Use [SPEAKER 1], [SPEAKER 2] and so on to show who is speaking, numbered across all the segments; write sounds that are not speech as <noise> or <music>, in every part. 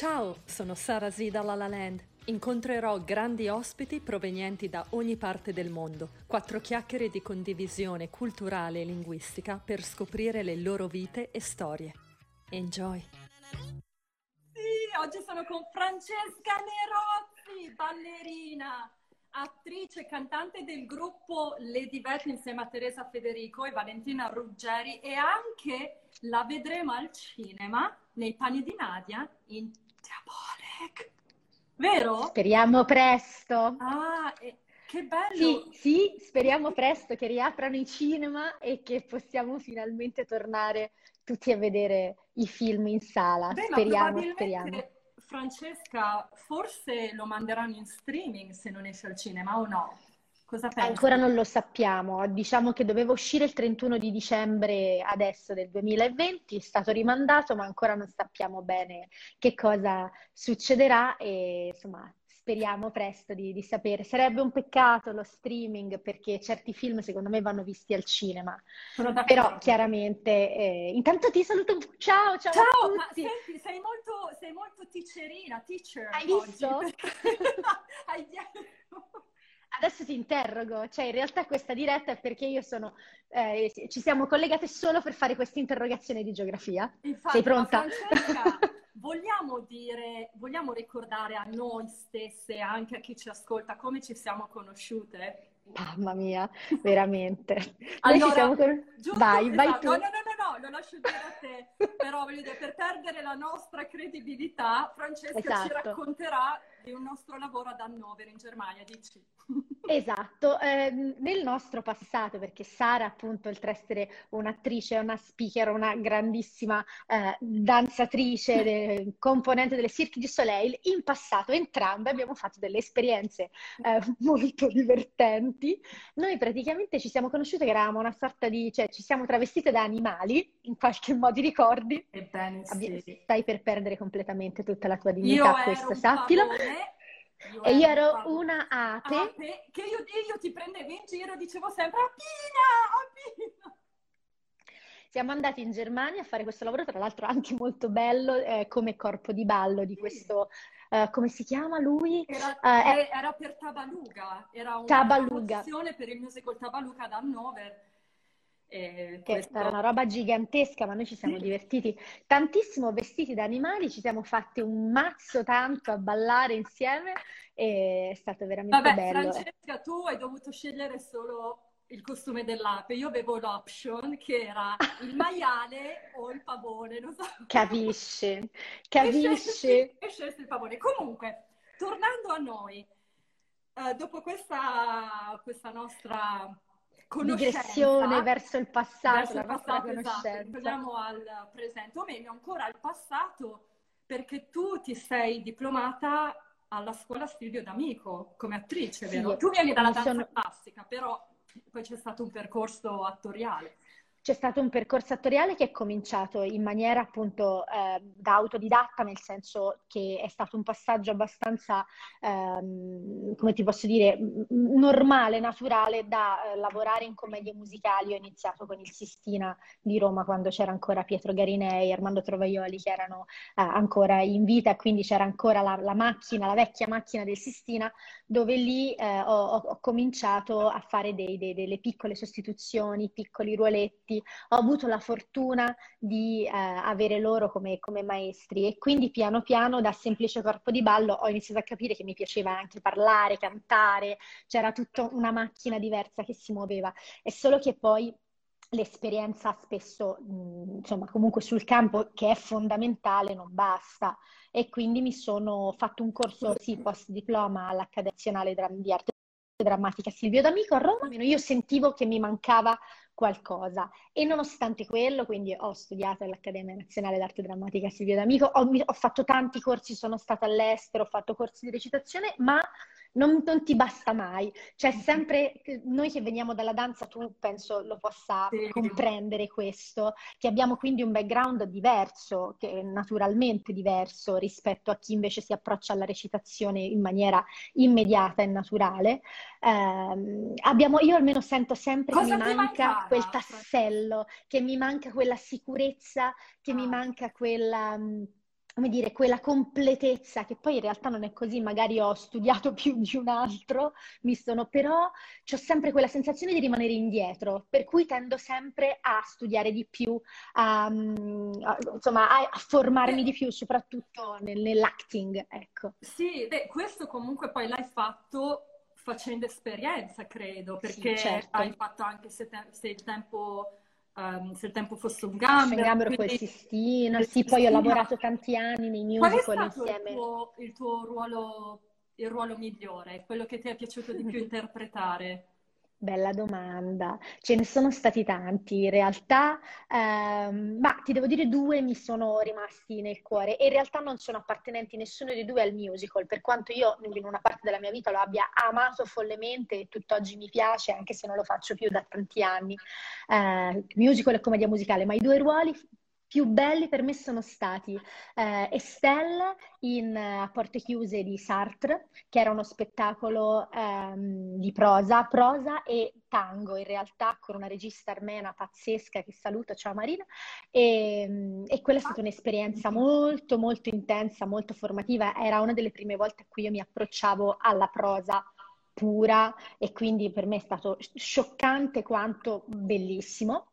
[SPEAKER 1] Ciao, sono Sara Z da La La Land. Incontrerò grandi ospiti provenienti da ogni parte del mondo. Quattro chiacchiere di condivisione culturale e linguistica per scoprire le loro vite e storie. Enjoy!
[SPEAKER 2] Sì, oggi sono con Francesca Nerozzi, ballerina, attrice e cantante del gruppo Lady Vet insieme a Teresa Federico e Valentina Ruggeri e anche la vedremo al cinema nei panni di Nadia in Diabolic. Vero?
[SPEAKER 3] Speriamo presto.
[SPEAKER 2] Ah, che bello!
[SPEAKER 3] Sì, sì, speriamo presto che riaprano i cinema e che possiamo finalmente tornare tutti a vedere i film in sala.
[SPEAKER 2] Beh,
[SPEAKER 3] speriamo, speriamo.
[SPEAKER 2] Francesca, forse lo manderanno in streaming se non esce al cinema o no? Cosa pensi?
[SPEAKER 3] Ancora non lo sappiamo, diciamo che doveva uscire il 31 di dicembre adesso del 2020, è stato rimandato, ma ancora non sappiamo bene che cosa succederà e insomma speriamo presto di, di sapere. Sarebbe un peccato lo streaming perché certi film secondo me vanno visti al cinema, però chiaramente eh, intanto ti saluto, ciao ciao,
[SPEAKER 2] ciao ma senti, sei molto, sei molto teacherina, teacher
[SPEAKER 3] Hai
[SPEAKER 2] oggi,
[SPEAKER 3] visto? <laughs>
[SPEAKER 2] Hai
[SPEAKER 3] adesso ti interrogo, cioè in realtà questa diretta è perché io sono, eh, ci siamo collegate solo per fare questa interrogazione di geografia.
[SPEAKER 2] Infatti,
[SPEAKER 3] Sei pronta?
[SPEAKER 2] Francesca, <laughs> vogliamo dire, vogliamo ricordare a noi stesse, anche a chi ci ascolta, come ci siamo conosciute?
[SPEAKER 3] Mamma mia, veramente.
[SPEAKER 2] Allora,
[SPEAKER 3] siamo con...
[SPEAKER 2] giusto,
[SPEAKER 3] vai,
[SPEAKER 2] esatto.
[SPEAKER 3] vai tu.
[SPEAKER 2] No, no, no, no, no, lo lascio dire a te. Però voglio dire, per perdere la nostra credibilità, Francesca
[SPEAKER 3] Esatto.
[SPEAKER 2] ci racconterà di un nostro lavoro ad Hannover in Germania, dici.
[SPEAKER 3] Esatto, ehm, nel nostro passato, perché Sara appunto oltre ad essere un'attrice, una speaker, una grandissima eh, danzatrice, <laughs> de- componente delle Cirque du Soleil, in passato entrambe abbiamo fatto delle esperienze eh, <laughs> molto divertenti. Noi praticamente ci siamo conosciute che eravamo una sorta di, cioè ci siamo travestite da animali, in qualche modo ti ricordi?
[SPEAKER 2] Ebbene
[SPEAKER 3] Abbi-
[SPEAKER 2] sì.
[SPEAKER 3] Stai per perdere completamente tutta la tua dignità, questo sappilo.
[SPEAKER 2] pavone, io
[SPEAKER 3] E io
[SPEAKER 2] ero
[SPEAKER 3] una ape.
[SPEAKER 2] Ape, che io, io ti prendevo in giro e dicevo sempre Apina, Apina.
[SPEAKER 3] Siamo andati in Germania a fare questo lavoro, tra l'altro anche molto bello, eh, come corpo di ballo di
[SPEAKER 2] Sì.
[SPEAKER 3] questo, eh, come si chiama lui?
[SPEAKER 2] Era,
[SPEAKER 3] eh,
[SPEAKER 2] era per Tabaluga, era una
[SPEAKER 3] Tabaluga.
[SPEAKER 2] per il musical Tabaluga ad Hannover. E
[SPEAKER 3] che
[SPEAKER 2] questo-
[SPEAKER 3] era una roba gigantesca, ma noi ci siamo divertiti tantissimo vestiti da animali, ci siamo fatti un mazzo tanto a ballare insieme e è stato veramente
[SPEAKER 2] Vabbè,
[SPEAKER 3] bello.
[SPEAKER 2] Francesca, tu hai dovuto scegliere solo il costume dell'ape. Io avevo l'option che era il maiale o il pavone, non so.
[SPEAKER 3] Capisci, <laughs> capisci?
[SPEAKER 2] e scelsi il pavone. Comunque, tornando a noi, eh, dopo questa, questa nostra
[SPEAKER 3] Digressione verso il passato,
[SPEAKER 2] verso il passato, esatto, torniamo al presente, o meglio ancora al passato, perché tu ti sei diplomata alla scuola Studio D'Amico come attrice,
[SPEAKER 3] Sì,
[SPEAKER 2] vero? Tu vieni dalla danza
[SPEAKER 3] sono-
[SPEAKER 2] classica, però poi c'è stato un percorso attoriale.
[SPEAKER 3] C'è stato un percorso attoriale che è cominciato in maniera appunto eh, da autodidatta, nel senso che è stato un passaggio abbastanza, ehm, come ti posso dire, normale, naturale da eh, lavorare in commedie musicali. Ho iniziato con il Sistina di Roma quando c'era ancora Pietro Garinei, Armando Trovaioli che erano eh, ancora in vita, quindi c'era ancora la, la macchina, la vecchia macchina del Sistina, dove lì eh, ho- ho cominciato a fare dei- dei- delle piccole sostituzioni, piccoli ruoletti ho avuto la fortuna di eh, avere loro come, come maestri e quindi piano piano da semplice corpo di ballo ho iniziato a capire che mi piaceva anche parlare, cantare, c'era tutta una macchina diversa che si muoveva. È solo che poi l'esperienza spesso, mh, insomma, comunque sul campo che è fondamentale non basta e quindi mi sono fatto un corso, sì, post diploma all'Accademia Nazionale di Arte Drammatica Silvio D'Amico a Roma. Almeno Io sentivo che mi mancava qualcosa e nonostante quello, quindi ho studiato all'Accademia Nazionale d'Arte Drammatica Silvio D'Amico, ho, ho fatto tanti corsi, sono stata all'estero, ho fatto corsi di recitazione, ma non, non ti basta mai. C'è sempre, noi che veniamo dalla danza, tu penso lo possa
[SPEAKER 2] Sì.
[SPEAKER 3] comprendere questo, che abbiamo quindi un background diverso, che è naturalmente diverso rispetto a chi invece si approccia alla recitazione in maniera immediata e naturale. Ehm, abbiamo, io almeno sento sempre che
[SPEAKER 2] Cosa
[SPEAKER 3] mi
[SPEAKER 2] ti
[SPEAKER 3] manca
[SPEAKER 2] mancava,
[SPEAKER 3] quel tassello, che mi manca quella sicurezza, che mi
[SPEAKER 2] Ah.
[SPEAKER 3] manca quella, come dire, quella completezza che poi in realtà non è così, magari ho studiato <laughs> più di un altro, mi sono, però ho sempre quella sensazione di rimanere indietro, per cui tendo sempre a studiare di più, a, a insomma, a, a, formarmi di più, soprattutto nel, nell'acting, ecco.
[SPEAKER 2] Sì, beh, questo comunque poi l'hai fatto facendo esperienza, credo, perché sì, certo. hai fatto anche se, te- se il tempo um, se il tempo fosse un gambero.
[SPEAKER 3] Un gambero quindi... col Sistino, sì, Sistina. poi ho lavorato tanti anni nei musical insieme.
[SPEAKER 2] Il tuo, il tuo ruolo, il ruolo migliore, quello che ti è piaciuto di più <laughs> interpretare?
[SPEAKER 3] Bella domanda, ce ne sono stati tanti in realtà, ehm, ma ti devo dire due mi sono rimasti nel cuore. E in realtà non sono appartenenti nessuno dei due al musical, per quanto io in una parte della mia vita lo abbia amato follemente e tutt'oggi mi piace, anche se non lo faccio più da tanti anni, eh, musical e commedia musicale, ma i due ruoli più belli per me sono stati eh, Estelle in uh, Porte Chiuse di Sartre, che era uno spettacolo um, di prosa, prosa e tango in realtà, con una regista armena pazzesca che saluto, ciao Marina, e, e quella è stata un'esperienza molto molto intensa, molto formativa, era una delle prime volte a cui io mi approcciavo alla prosa pura e quindi per me è stato scioccante quanto bellissimo.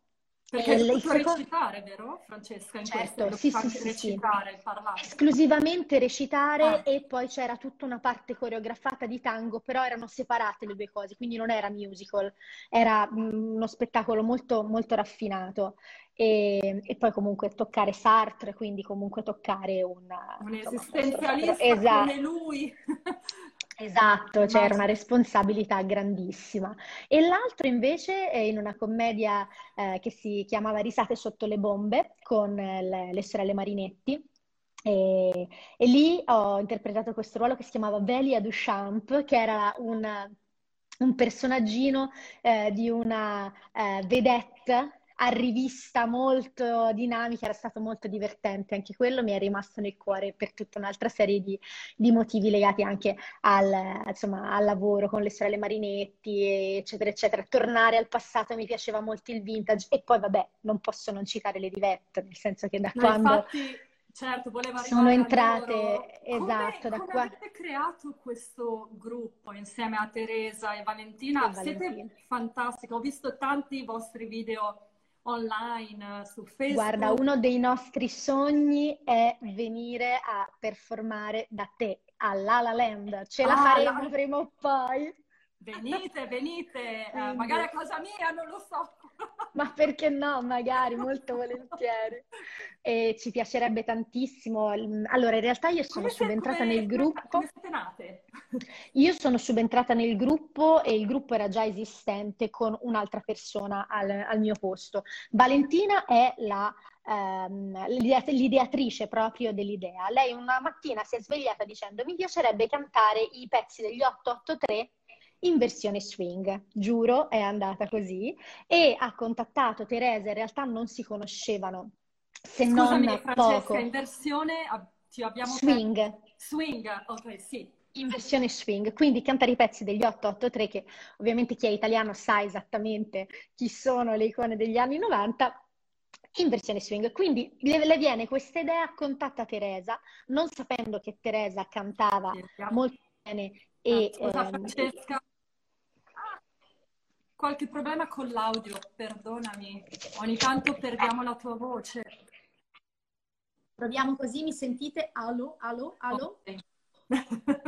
[SPEAKER 2] Perché hai dovuto secondo... recitare, vero Francesca? In certo, questo, sì, sì, sì, recitare, sì. parlare.
[SPEAKER 3] Esclusivamente recitare ah. e poi c'era tutta una parte coreografata di tango, però erano separate le due cose, quindi non era musical, era mm, uno spettacolo molto, molto raffinato. E, e, poi comunque toccare Sartre, quindi comunque toccare una,
[SPEAKER 2] un esistenzialista esatto. come lui. <laughs>
[SPEAKER 3] Esatto, c'era cioè una responsabilità grandissima. E l'altro invece è in una commedia eh, che si chiamava Risate sotto le bombe con eh, le, le, sorelle Marinetti. E, e, lì ho interpretato questo ruolo che si chiamava Velia Duchamp, che era un, un personaggino eh, di una eh, vedette a rivista molto dinamica, era stato molto divertente, anche quello mi è rimasto nel cuore per tutta un'altra serie di, di motivi legati anche al, insomma, al, lavoro con le sorelle Marinetti, eccetera, eccetera. Tornare al passato mi piaceva molto il vintage e poi vabbè, non posso non citare le divette, nel senso che da
[SPEAKER 2] Ma
[SPEAKER 3] quando...
[SPEAKER 2] Infatti... Certo, voleva
[SPEAKER 3] sono entrate, esatto,
[SPEAKER 2] come, da qua. avete creato questo gruppo insieme a Teresa e Valentina? E Siete Valentina. fantastiche, ho visto tanti vostri video online, su Facebook.
[SPEAKER 3] Guarda, uno dei nostri sogni è venire a performare da te alla La Land. Ce la ah, faremo la... prima o poi.
[SPEAKER 2] Venite, venite, eh, magari a casa mia, non lo so. <laughs>
[SPEAKER 3] Ma perché no, magari, molto volentieri. E ci piacerebbe tantissimo. Allora, in realtà io sono come subentrata come, nel gruppo.
[SPEAKER 2] Come siete nate? <laughs>
[SPEAKER 3] Io sono subentrata nel gruppo e il gruppo era già esistente con un'altra persona al, al mio posto. Valentina è la ehm, l'ideatrice proprio dell'idea. Lei una mattina si è svegliata dicendo mi piacerebbe cantare i pezzi degli 883 in versione swing, giuro, è andata così, e ha contattato Teresa, in realtà non si conoscevano, se
[SPEAKER 2] Scusami,
[SPEAKER 3] non
[SPEAKER 2] Francesca,
[SPEAKER 3] poco.
[SPEAKER 2] in versione ti abbiamo
[SPEAKER 3] swing.
[SPEAKER 2] Swing, ok, sì.
[SPEAKER 3] In versione swing, quindi cantare i pezzi degli 883 che ovviamente chi è italiano sa esattamente chi sono le icone degli anni 90, in versione swing. Quindi le, le viene questa idea, contatta Teresa, non sapendo che Teresa cantava molto bene e...
[SPEAKER 2] Scusa, ehm, Francesca, qualche problema con l'audio, perdonami. Ogni tanto perdiamo la tua voce.
[SPEAKER 3] Proviamo così, mi sentite? Allo, allo, allo? Okay.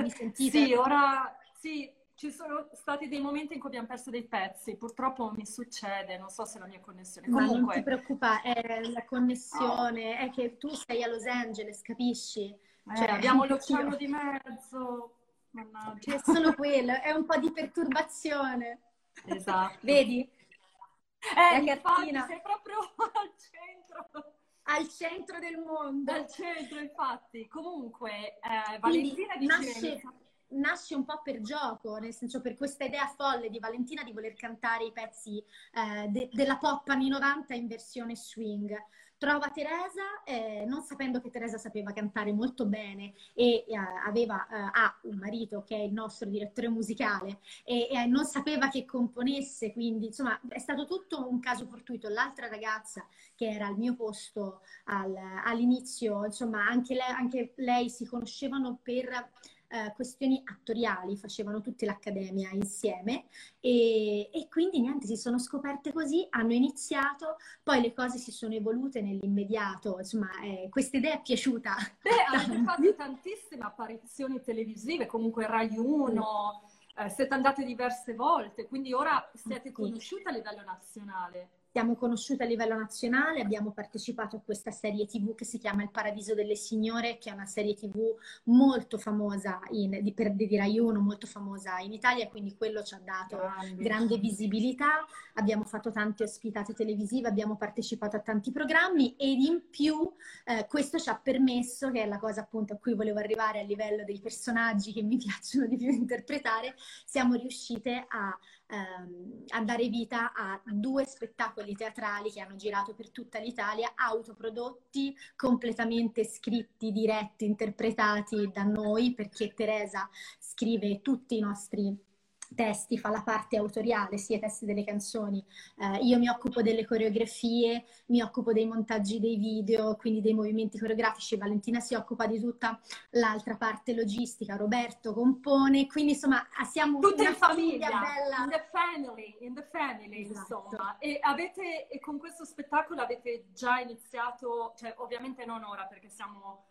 [SPEAKER 2] Mi sentite? sì, ora sì, ci sono stati dei momenti in cui abbiamo perso dei pezzi, purtroppo mi succede, non so se la mia connessione.
[SPEAKER 3] Ma Comunque... non ti preoccupare, è la connessione, oh. è che tu sei a Los Angeles, capisci?
[SPEAKER 2] Eh, cioè, abbiamo l'oceano <laughs> di mezzo.
[SPEAKER 3] Mannaggia. È solo quello, è un po' di perturbazione.
[SPEAKER 2] Esatto.
[SPEAKER 3] Vedi?
[SPEAKER 2] Eh, la cartina. sei proprio <laughs> al centro.
[SPEAKER 3] Al centro del mondo.
[SPEAKER 2] Al centro, infatti. Comunque, eh, Valentina dice...
[SPEAKER 3] Nasce, nasce, un po' per gioco, nel senso per questa idea folle di Valentina di voler cantare i pezzi eh, de- della pop anni 90 in versione swing. Trova Teresa, eh, non sapendo che Teresa sapeva cantare molto bene e eh, aveva, eh, ha un marito che è il nostro direttore musicale e, e, non sapeva che componesse, quindi insomma è stato tutto un caso fortuito. L'altra ragazza che era al mio posto al, all'inizio, insomma anche lei, anche lei si conoscevano per eh, questioni attoriali, facevano tutte l'accademia insieme. E, e, quindi niente, si sono scoperte così, hanno iniziato, poi le cose si sono evolute nell'immediato, insomma eh, questa idea è piaciuta.
[SPEAKER 2] Beh, avete <laughs> fatto tantissime apparizioni televisive, comunque Rai 1, eh, siete andate diverse volte, quindi ora siete conosciute a livello nazionale
[SPEAKER 3] siamo conosciute a livello nazionale, abbiamo partecipato a questa serie TV che si chiama Il Paradiso delle Signore, che è una serie TV molto famosa in, di, per, di Rai 1, molto famosa in Italia, quindi quello ci ha dato grande, grande visibilità. Abbiamo fatto tante ospitate televisive, abbiamo partecipato a tanti programmi e in più eh, questo ci ha permesso, che è la cosa appunto a cui volevo arrivare a livello dei personaggi che mi <laughs> piacciono di più interpretare, siamo riuscite a ehm, a dare vita a due spettacoli teatrali che hanno girato per tutta l'Italia, autoprodotti, completamente scritti, diretti, interpretati da noi, perché Teresa scrive tutti i nostri testi, fa la parte autoriale, sia i testi delle canzoni. Eh, io mi occupo delle coreografie, mi occupo dei montaggi dei video, quindi dei movimenti coreografici. Valentina si occupa di tutta l'altra parte logistica, Roberto compone, quindi insomma siamo
[SPEAKER 2] Tutta una famiglia, famiglia, bella. In the family, in the family esatto. insomma. E, avete, e con questo spettacolo avete già iniziato, cioè ovviamente non ora perché siamo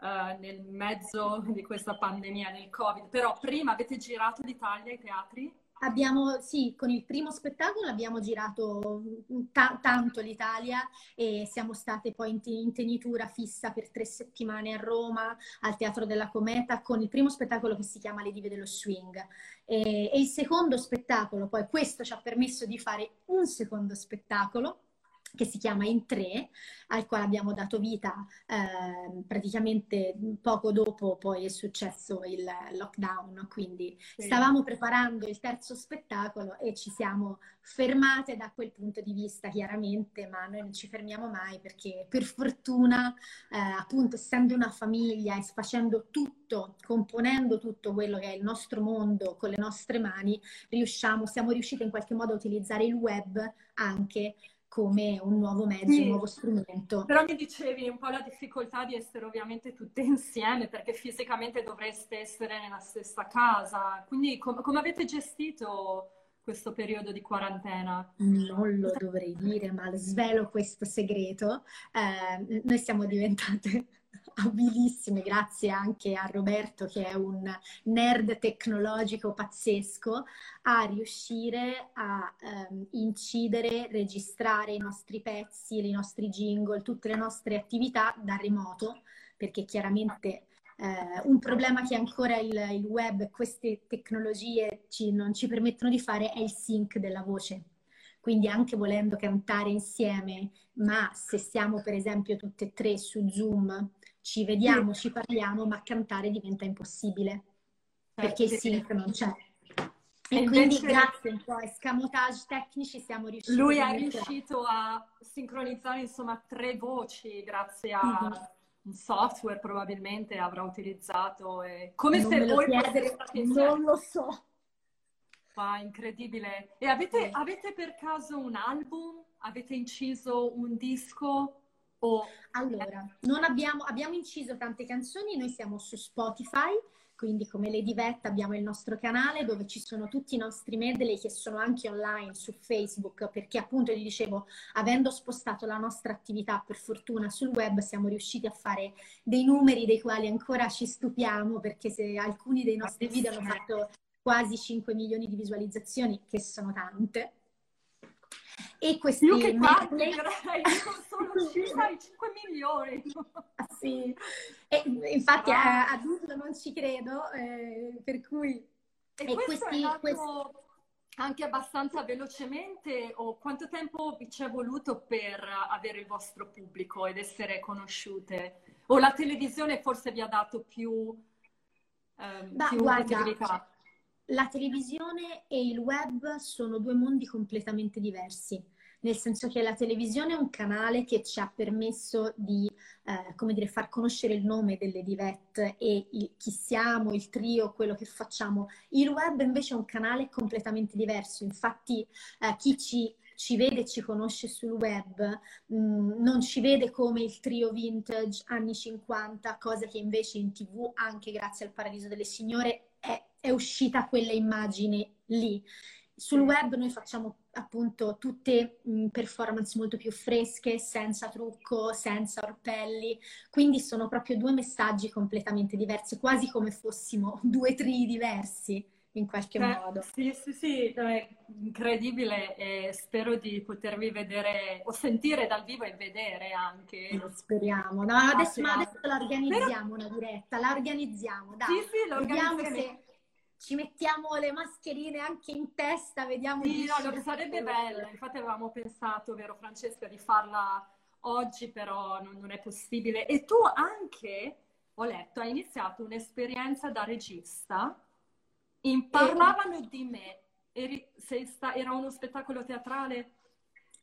[SPEAKER 2] uh, nel mezzo di questa pandemia, nel Covid, però prima avete girato l'Italia ai teatri?
[SPEAKER 3] Abbiamo, sì, con il primo spettacolo abbiamo girato ta- tanto l'Italia e siamo state poi in, in, tenitura fissa per tre settimane a Roma, al Teatro della Cometa, con il primo spettacolo che si chiama Le Dive dello Swing. E, e il secondo spettacolo, poi questo ci ha permesso di fare un secondo spettacolo che si chiama In Tre, al quale abbiamo dato vita eh, praticamente poco dopo poi è successo il lockdown, quindi stavamo preparando il terzo spettacolo e ci siamo fermate da quel punto di vista chiaramente, ma noi non ci fermiamo mai perché per fortuna eh, appunto essendo una famiglia e facendo tutto, componendo tutto quello che è il nostro mondo con le nostre mani, riusciamo, siamo riusciti in qualche modo a utilizzare il web anche come un nuovo mezzo, sì. un nuovo strumento.
[SPEAKER 2] Però mi dicevi un po' la difficoltà di essere ovviamente tutte <laughs> insieme perché fisicamente dovreste essere nella stessa casa. Quindi com- come avete gestito questo periodo di quarantena?
[SPEAKER 3] Non lo dovrei dire, ma svelo questo segreto. Eh, noi siamo diventate abilissime, grazie anche a Roberto che è un nerd tecnologico pazzesco, a riuscire a ehm, incidere, registrare i nostri pezzi, i nostri jingle, tutte le nostre attività da remoto, perché chiaramente eh, un problema che ancora il, il web, queste tecnologie ci, non ci permettono di fare è il sync della voce. Quindi anche volendo cantare insieme, ma se siamo per esempio tutte e tre su Zoom, ci vediamo, ci parliamo, ma cantare diventa impossibile perché il sync non c'è. E, e quindi grazie un po' a escamotage tecnici siamo riusciti.
[SPEAKER 2] Lui è riuscito a sincronizzare insomma tre voci grazie a mm-hmm. un software probabilmente avrà utilizzato. E... Come
[SPEAKER 3] non
[SPEAKER 2] se voi
[SPEAKER 3] chiedere, Non lo so.
[SPEAKER 2] Ma incredibile. E avete, avete per caso un album? Avete inciso un disco?
[SPEAKER 3] O... Allora, abbiamo, abbiamo inciso tante canzoni, noi siamo su Spotify, quindi come Lady Vet abbiamo il nostro canale dove ci sono tutti i nostri medley che sono anche online su Facebook perché appunto vi dicevo avendo spostato la nostra attività per fortuna sul web siamo riusciti a fare dei numeri dei quali ancora ci stupiamo perché se alcuni dei nostri video hanno fatto quasi 5 milioni di visualizzazioni che sono tante
[SPEAKER 2] e questi Più che quanti, direi, sono circa i 5 milioni.
[SPEAKER 3] Ah, sì, e, infatti ah. a, a dirlo non ci credo, eh, per cui...
[SPEAKER 2] E, e questi, questi... anche abbastanza velocemente o quanto tempo vi ci è voluto per avere il vostro pubblico ed essere conosciute? O la televisione forse vi ha dato più, ehm, da, più guarda,
[SPEAKER 3] La televisione e il web sono due mondi completamente diversi nel senso che la televisione è un canale che ci ha permesso di, eh, come dire, far conoscere il nome delle Divette e il, chi siamo, il trio, quello che facciamo. Il web invece è un canale completamente diverso, infatti eh, chi ci ci vede e ci conosce sul web, mh, mm, non ci vede come il trio vintage anni 50, cosa che invece in tv, anche grazie al Paradiso delle Signore, è, è uscita quella immagine lì. Sul web noi facciamo appunto tutte mh, performance molto più fresche, senza trucco, senza orpelli, quindi sono proprio due messaggi completamente diversi, quasi come fossimo <laughs> due tri diversi in qualche
[SPEAKER 2] eh,
[SPEAKER 3] modo.
[SPEAKER 2] Sì, sì, sì, è incredibile e spero di potervi vedere o sentire dal vivo e vedere anche.
[SPEAKER 3] Lo speriamo. No, adesso, ma adesso la organizziamo Però... una diretta, la organizziamo, dai.
[SPEAKER 2] Sì, sì, la organizziamo. Vediamo se
[SPEAKER 3] ci mettiamo le mascherine anche in testa, vediamo.
[SPEAKER 2] Sì, no, sarebbe bello. Infatti avevamo pensato, vero Francesca, di farla oggi, però non, non è possibile. E tu anche, ho letto, hai iniziato un'esperienza da regista in Parlavano di me. Eri, sta, era uno spettacolo teatrale?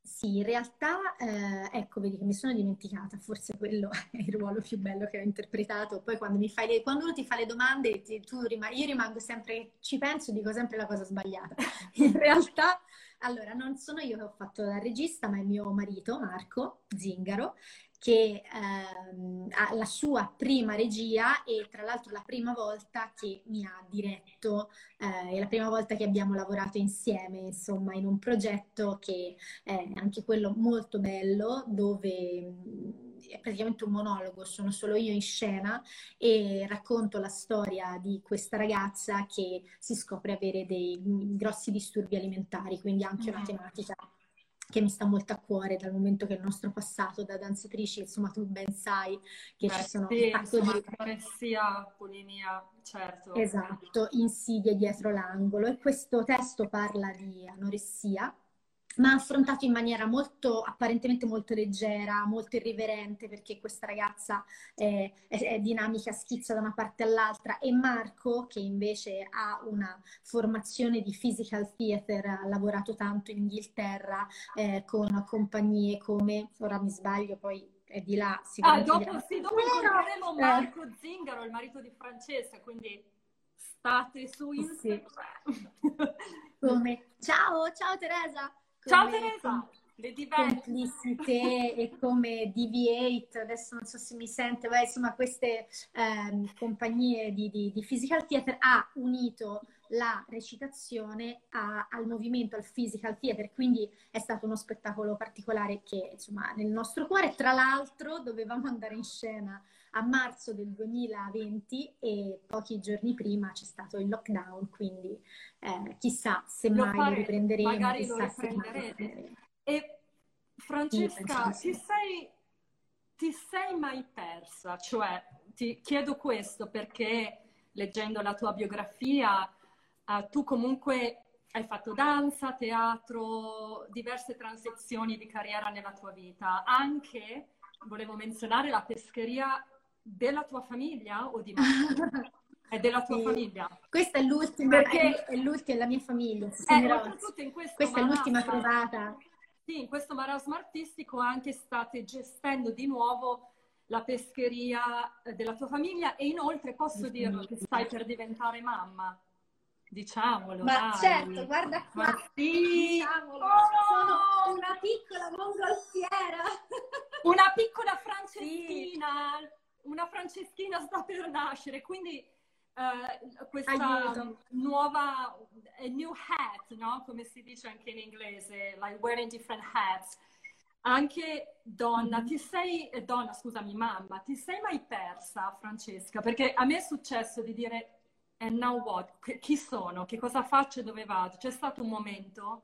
[SPEAKER 3] Sì, in realtà, eh, ecco, vedi che mi sono dimenticata, forse quello <laughs> è il ruolo più bello che ho interpretato. Poi quando, mi fai le, quando uno ti fa le domande, ti, rim- io rimango sempre, ci penso, dico sempre la cosa sbagliata. <laughs> In realtà, allora, non sono io che ho fatto la regista, ma è mio marito, Marco Zingaro, che ehm, ha la sua prima regia e tra l'altro la prima volta che mi ha diretto, eh, è la prima volta che abbiamo lavorato insieme, insomma, in un progetto che è anche quello molto bello, dove mm, è praticamente un monologo, sono solo io in scena e racconto la storia di questa ragazza che si scopre avere dei grossi disturbi alimentari, quindi anche una tematica che mi sta molto a cuore dal momento che il nostro passato da danzatrici, insomma tu ben sai che Beh, ci sono
[SPEAKER 2] sì, un sacco insomma, di... anoressia, bulimia, certo.
[SPEAKER 3] Esatto, insidie dietro l'angolo e questo testo parla di anoressia ma affrontato in maniera molto, apparentemente molto leggera, molto irriverente, perché questa ragazza è, è, è, dinamica, schizza da una parte all'altra, e Marco, che invece ha una formazione di physical theater, ha lavorato tanto in Inghilterra eh, con compagnie come, ora mi sbaglio, poi è di là.
[SPEAKER 2] Ah, dopo, sì, dopo incontreremo eh. Marco Zingaro, il marito di Francesca, quindi state su Instagram. Sì.
[SPEAKER 3] Come? Ciao, ciao Teresa!
[SPEAKER 2] Ciao Teresa!
[SPEAKER 3] complicité e come DV8, adesso non so se mi sente, ma insomma queste eh, compagnie di, di, di, physical theater ha unito la recitazione a, al movimento, al physical theater, quindi è stato uno spettacolo particolare che insomma nel nostro cuore, tra l'altro dovevamo andare in scena a marzo del 2020 e pochi giorni prima c'è stato il lockdown, quindi eh, chissà se lo mai fare, riprenderemo.
[SPEAKER 2] Magari lo riprenderete. E Francesca, sì, ti, sei, ti sei mai persa? Cioè, ti chiedo questo perché leggendo la tua biografia, uh, tu comunque hai fatto danza, teatro, diverse transizioni di carriera nella tua vita. Anche, volevo menzionare, la pescheria della tua famiglia o di <laughs> me? È della tua sì. famiglia?
[SPEAKER 3] Questa è l'ultima, Perché... è, l'ultima, la mia famiglia.
[SPEAKER 2] Eh,
[SPEAKER 3] Questa è l'ultima trovata.
[SPEAKER 2] Sì, in questo marasma artistico anche state gestendo di nuovo la pescheria eh, della tua famiglia e inoltre posso dirlo che stai per diventare mamma. Diciamolo.
[SPEAKER 3] Ma
[SPEAKER 2] dai.
[SPEAKER 3] certo, guarda qua.
[SPEAKER 2] Ma sì.
[SPEAKER 3] Oh! Sono una piccola mongolfiera.
[SPEAKER 2] Una piccola franceschina. Sì una Franceschina sta per nascere, quindi uh, questa Aiuto. nuova new hat, no? come si dice anche in inglese, like wearing different hats. Anche donna, mm-hmm. ti sei, eh, donna, scusami, mamma, ti sei mai persa, Francesca? Perché a me è successo di dire, and now what? Chi sono? Che cosa faccio e dove vado? C'è stato un momento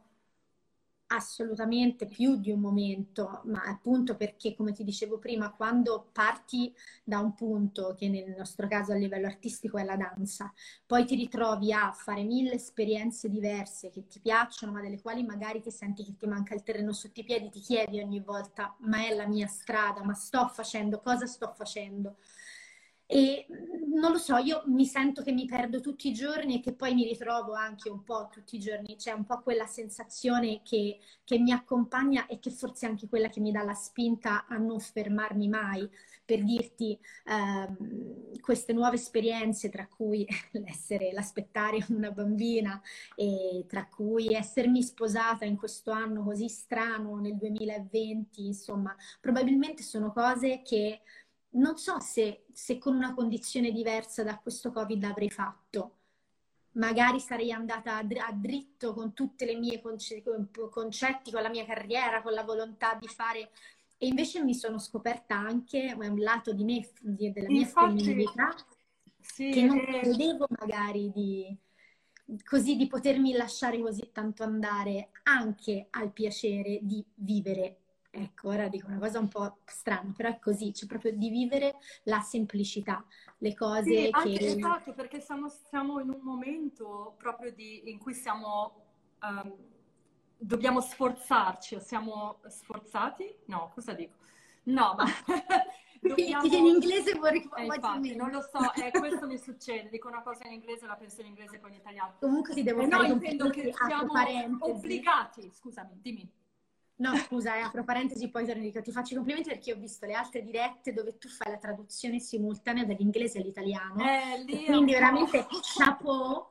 [SPEAKER 3] assolutamente più di un momento, ma appunto perché, come ti dicevo prima, quando parti da un punto, che nel nostro caso a livello artistico è la danza, poi ti ritrovi a fare mille esperienze diverse che ti piacciono, ma delle quali magari ti senti che ti manca il terreno sotto i piedi, ti chiedi ogni volta, ma è la mia strada, ma sto facendo, cosa sto facendo? E non lo so, io mi sento che mi perdo tutti i giorni e che poi mi ritrovo anche un po' tutti i giorni, c'è un po' quella sensazione che, che mi accompagna e che forse è anche quella che mi dà la spinta a non fermarmi mai per dirti ehm, queste nuove esperienze, tra cui <laughs> l'essere, l'aspettare una bambina e tra cui essermi sposata in questo anno così strano nel 2020, insomma, probabilmente sono cose che non so se, se con una condizione diversa da questo Covid avrei fatto magari sarei andata a, dritto con tutti i miei concetti, con la mia carriera, con la volontà di fare e invece mi sono scoperta anche un lato di me, della mia Infatti, femminilità, sì, che non eh... credevo magari di, così di potermi lasciare così tanto andare anche al piacere di vivere. Ecco, ora dico una cosa un po' strana, però è così, c'è proprio di vivere la semplicità, le cose sì, che...
[SPEAKER 2] Anche, esatto, perché siamo, siamo, in un momento proprio di, in cui siamo... Um, dobbiamo sforzarci, siamo sforzati? No, cosa dico? No, ma <laughs>
[SPEAKER 3] dobbiamo... in inglese vorrei
[SPEAKER 2] eh, infatti, non lo so, eh, questo mi succede, dico una cosa in inglese, la penso in inglese poi in italiano.
[SPEAKER 3] Comunque ti devo eh,
[SPEAKER 2] fare no, intendo che siamo obbligati, scusami, dimmi.
[SPEAKER 3] No, scusa, eh, apro parentesi, poi dico, ti faccio i complimenti perché ho visto le altre dirette dove tu fai la traduzione simultanea dall'inglese all'italiano.
[SPEAKER 2] Eh, lì
[SPEAKER 3] quindi veramente chapeau.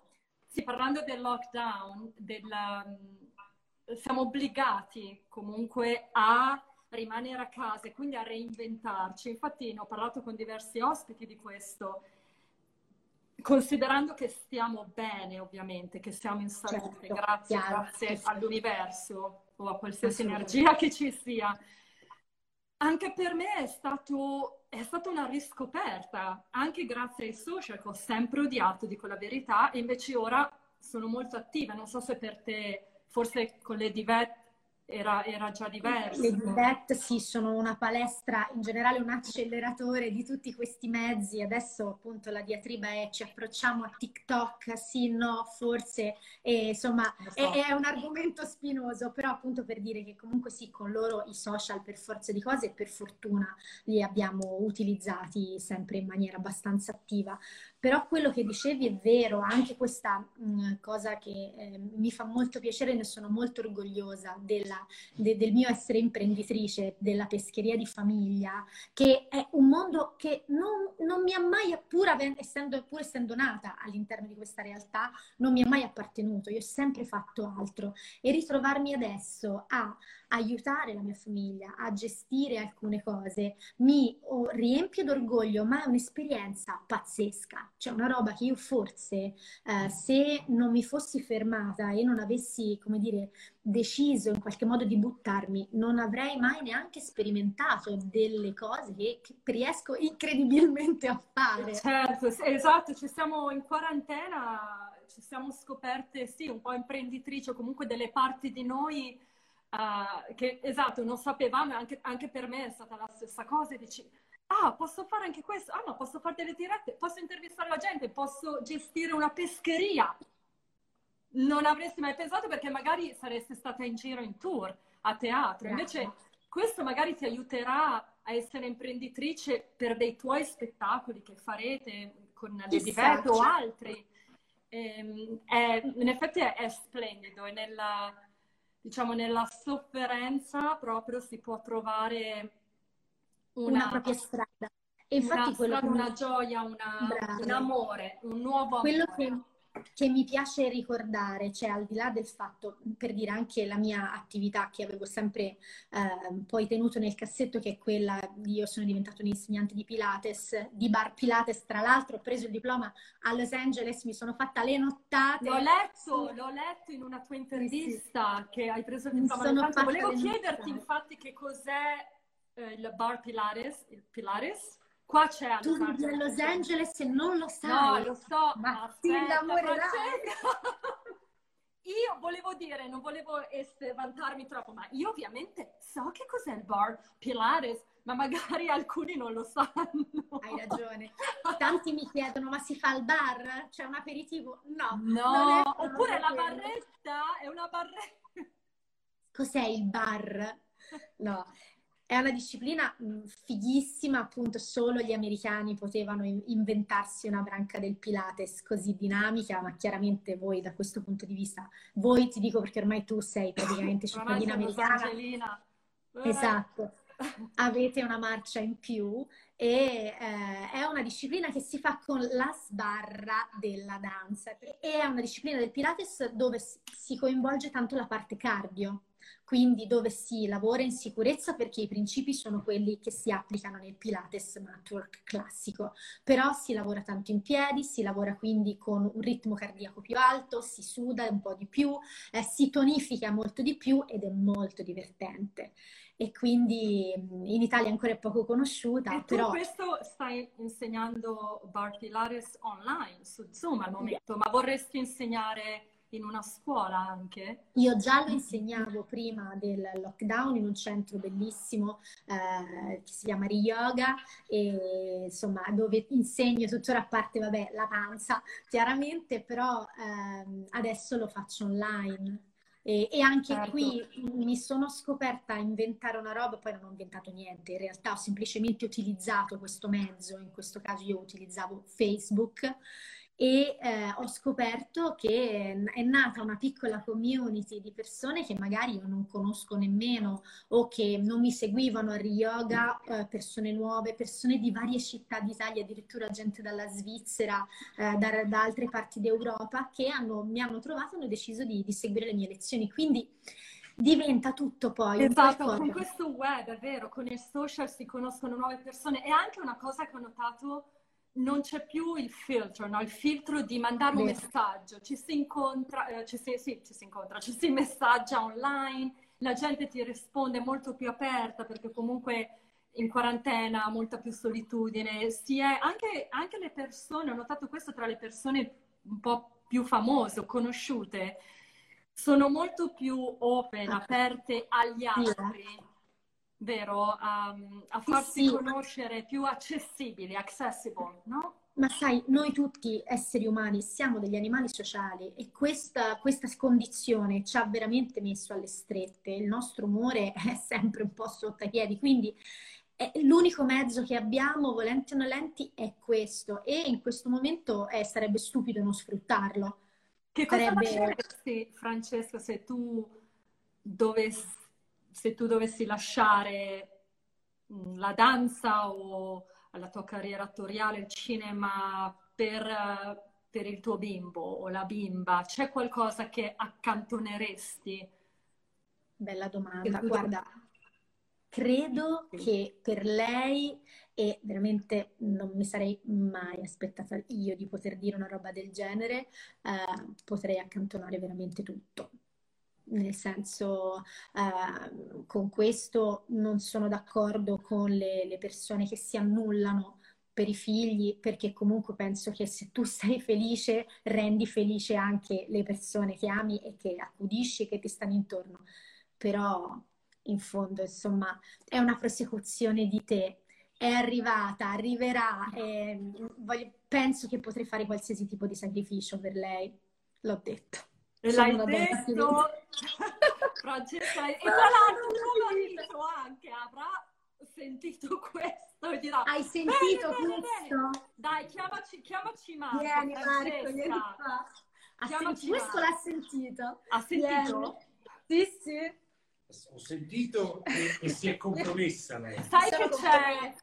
[SPEAKER 2] Sì, parlando del lockdown, della siamo obbligati comunque a rimanere a casa e quindi a reinventarci. Infatti ne ho parlato con diversi ospiti di questo, considerando che stiamo bene ovviamente, che siamo in salute, certo, grazie, grazie all'universo o a qualsiasi energia che ci sia. Anche per me è, stato, è stata una riscoperta, anche grazie ai social che ho sempre odiato, dico la verità, e invece ora sono molto attiva. Non so se per te forse con le divette era, era, già diverso.
[SPEAKER 3] Le divette sì, sono una palestra, in generale un acceleratore di tutti questi mezzi. Adesso appunto la diatriba è ci approcciamo a TikTok, sì, no, forse, e, insomma so. è, è, un argomento spinoso, però appunto per dire che comunque sì, con loro i social per forza di cose e per fortuna li abbiamo utilizzati sempre in maniera abbastanza attiva. Però quello che dicevi è vero, anche questa mh, mm, cosa che eh, mi fa molto piacere, ne sono molto orgogliosa della, de, del mio essere imprenditrice, della pescheria di famiglia, che è un mondo che non, non mi ha mai, pur, essendo, pur essendo nata all'interno di questa realtà, non mi è mai appartenuto. Io ho sempre fatto altro e ritrovarmi adesso a aiutare la mia famiglia a gestire alcune cose mi riempie d'orgoglio, ma è un'esperienza pazzesca. Cioè una roba che io forse eh, se non mi fossi fermata e non avessi, come dire, deciso in qualche modo di buttarmi, non avrei mai neanche sperimentato delle cose che, che riesco incredibilmente a fare.
[SPEAKER 2] Certo, esatto, ci siamo in quarantena, ci siamo scoperte, sì, un po' imprenditrici o comunque delle parti di noi uh, che esatto, non sapevamo, anche, anche, per me è stata la stessa cosa, dici, ah, posso fare anche questo, ah, ma posso fare delle dirette, posso intervistare la gente, posso gestire una pescheria. Non avresti mai pensato perché magari saresti stata in giro in tour, a teatro. Invece questo magari ti aiuterà a essere imprenditrice per dei tuoi spettacoli che farete con le Divette o altri. E, ehm, è, in effetti è, è splendido, è nella, diciamo, nella sofferenza proprio si può trovare
[SPEAKER 3] una, una propria strada.
[SPEAKER 2] E infatti una, strada, una gioia, una, un amore, un nuovo
[SPEAKER 3] quello amore. Che che mi piace ricordare, cioè al di là del fatto, per dire anche la mia attività che avevo sempre eh, poi tenuto nel cassetto, che è quella, io sono diventata un'insegnante di Pilates, di bar Pilates, tra l'altro ho preso il diploma a Los Angeles, mi sono fatta le nottate.
[SPEAKER 2] L'ho letto, l'ho letto in una tua intervista sì. che hai preso il diploma. Volevo chiederti infatti che cos'è eh, il bar Pilates, il Pilates Qua c'è a
[SPEAKER 3] Tu vivi a Los Angeles e non lo sai.
[SPEAKER 2] No, lo so. Ma ti innamorerai. <laughs> Io volevo dire, non volevo essere, vantarmi troppo, ma io ovviamente so che cos'è il bar Pilates, ma magari <laughs> alcuni non lo sanno.
[SPEAKER 3] Hai ragione. Tanti mi chiedono, ma si fa al bar? C'è un aperitivo? No.
[SPEAKER 2] No, oppure la barretta è una barretta.
[SPEAKER 3] Cos'è il bar? <laughs> No, È una disciplina fighissima, appunto solo gli americani potevano inventarsi una branca del Pilates così dinamica, ma chiaramente voi da questo punto di vista, voi ti dico perché ormai tu sei praticamente <coughs> cittadina americana. Angelina. Esatto, <laughs> avete una marcia in più e eh, è una disciplina che si fa con la sbarra della danza e è una disciplina del Pilates dove si coinvolge tanto la parte cardio quindi dove si lavora in sicurezza perché i principi sono quelli che si applicano nel Pilates Network classico, però si lavora tanto in piedi, si lavora quindi con un ritmo cardiaco più alto, si suda un po' di più, eh, si tonifica molto di più ed è molto divertente e quindi in Italia ancora è poco conosciuta.
[SPEAKER 2] E
[SPEAKER 3] però...
[SPEAKER 2] questo stai insegnando Bar Pilates online su Zoom al momento, ma vorresti insegnare in una scuola anche?
[SPEAKER 3] Io già lo insegnavo prima del lockdown in un centro bellissimo eh, che si chiama Riyoga e insomma dove insegno tuttora a parte vabbè la panza chiaramente però eh, adesso lo faccio online e, e anche certo. qui mi sono scoperta a inventare una roba, poi non ho inventato niente, in realtà ho semplicemente utilizzato questo mezzo, in questo caso io utilizzavo Facebook e eh, ho scoperto che è nata una piccola community di persone che magari io non conosco nemmeno o che non mi seguivano a Ryoga, eh, persone nuove, persone di varie città d'Italia, addirittura gente dalla Svizzera, eh, da, da, altre parti d'Europa, che hanno, mi hanno trovato e hanno deciso di, di seguire le mie lezioni. Quindi diventa tutto poi.
[SPEAKER 2] Esatto, con questo web, è vero, con i social si conoscono nuove persone. E anche una cosa che ho notato non c'è più il filtro, no? il filtro di mandare un messaggio, ci si incontra, eh, ci si, sì, ci si incontra, ci si <laughs> messaggia online, la gente ti risponde molto più aperta perché comunque in quarantena ha molta più solitudine, si è, anche, anche le persone, ho notato questo tra le persone un po' più famose o conosciute, sono molto più open, aperte agli altri vero? Um, a farsi sì. conoscere più accessibili, accessible, no?
[SPEAKER 3] Ma sai, noi tutti esseri umani siamo degli animali sociali e questa, questa condizione ci ha veramente messo alle strette. Il nostro umore <laughs> è sempre un po' sotto ai piedi, quindi l'unico mezzo che abbiamo, volenti o nolenti, è questo e in questo momento eh, sarebbe stupido non sfruttarlo.
[SPEAKER 2] Che cosa sarebbe... faresti, Francesco, se tu dovessi se tu dovessi lasciare mm, la danza o la tua carriera attoriale, il cinema per, per il tuo bimbo o la bimba, c'è qualcosa che accantoneresti?
[SPEAKER 3] Bella domanda. Guarda, credo che per lei, e veramente non mi sarei mai aspettata io di poter dire una roba del genere, eh, potrei accantonare veramente tutto nel senso eh, con questo non sono d'accordo con le, le, persone che si annullano per i figli perché comunque penso che se tu <laughs> sei felice rendi felice anche le persone che ami e che accudisci e che ti stanno intorno. Però in fondo insomma è una prosecuzione di te. È arrivata, arriverà e voglio, penso che potrei fare qualsiasi tipo di sacrificio per lei. L'ho detto.
[SPEAKER 2] E l'hai detto, <laughs> Francesca, e tra l'altro tuo marito anche avrà sentito <laughs> questo e dirà
[SPEAKER 3] hai sentito bene, questo? Bene,
[SPEAKER 2] dai chiamaci, chiamaci Marco
[SPEAKER 3] vieni Marco vieni qua. Senti- questo l'ha sentito.
[SPEAKER 2] Ha sentito?
[SPEAKER 3] Vieni. sì sì.
[SPEAKER 4] Ho sentito e, e si è compromessa lei.
[SPEAKER 2] Sai Sono che c'è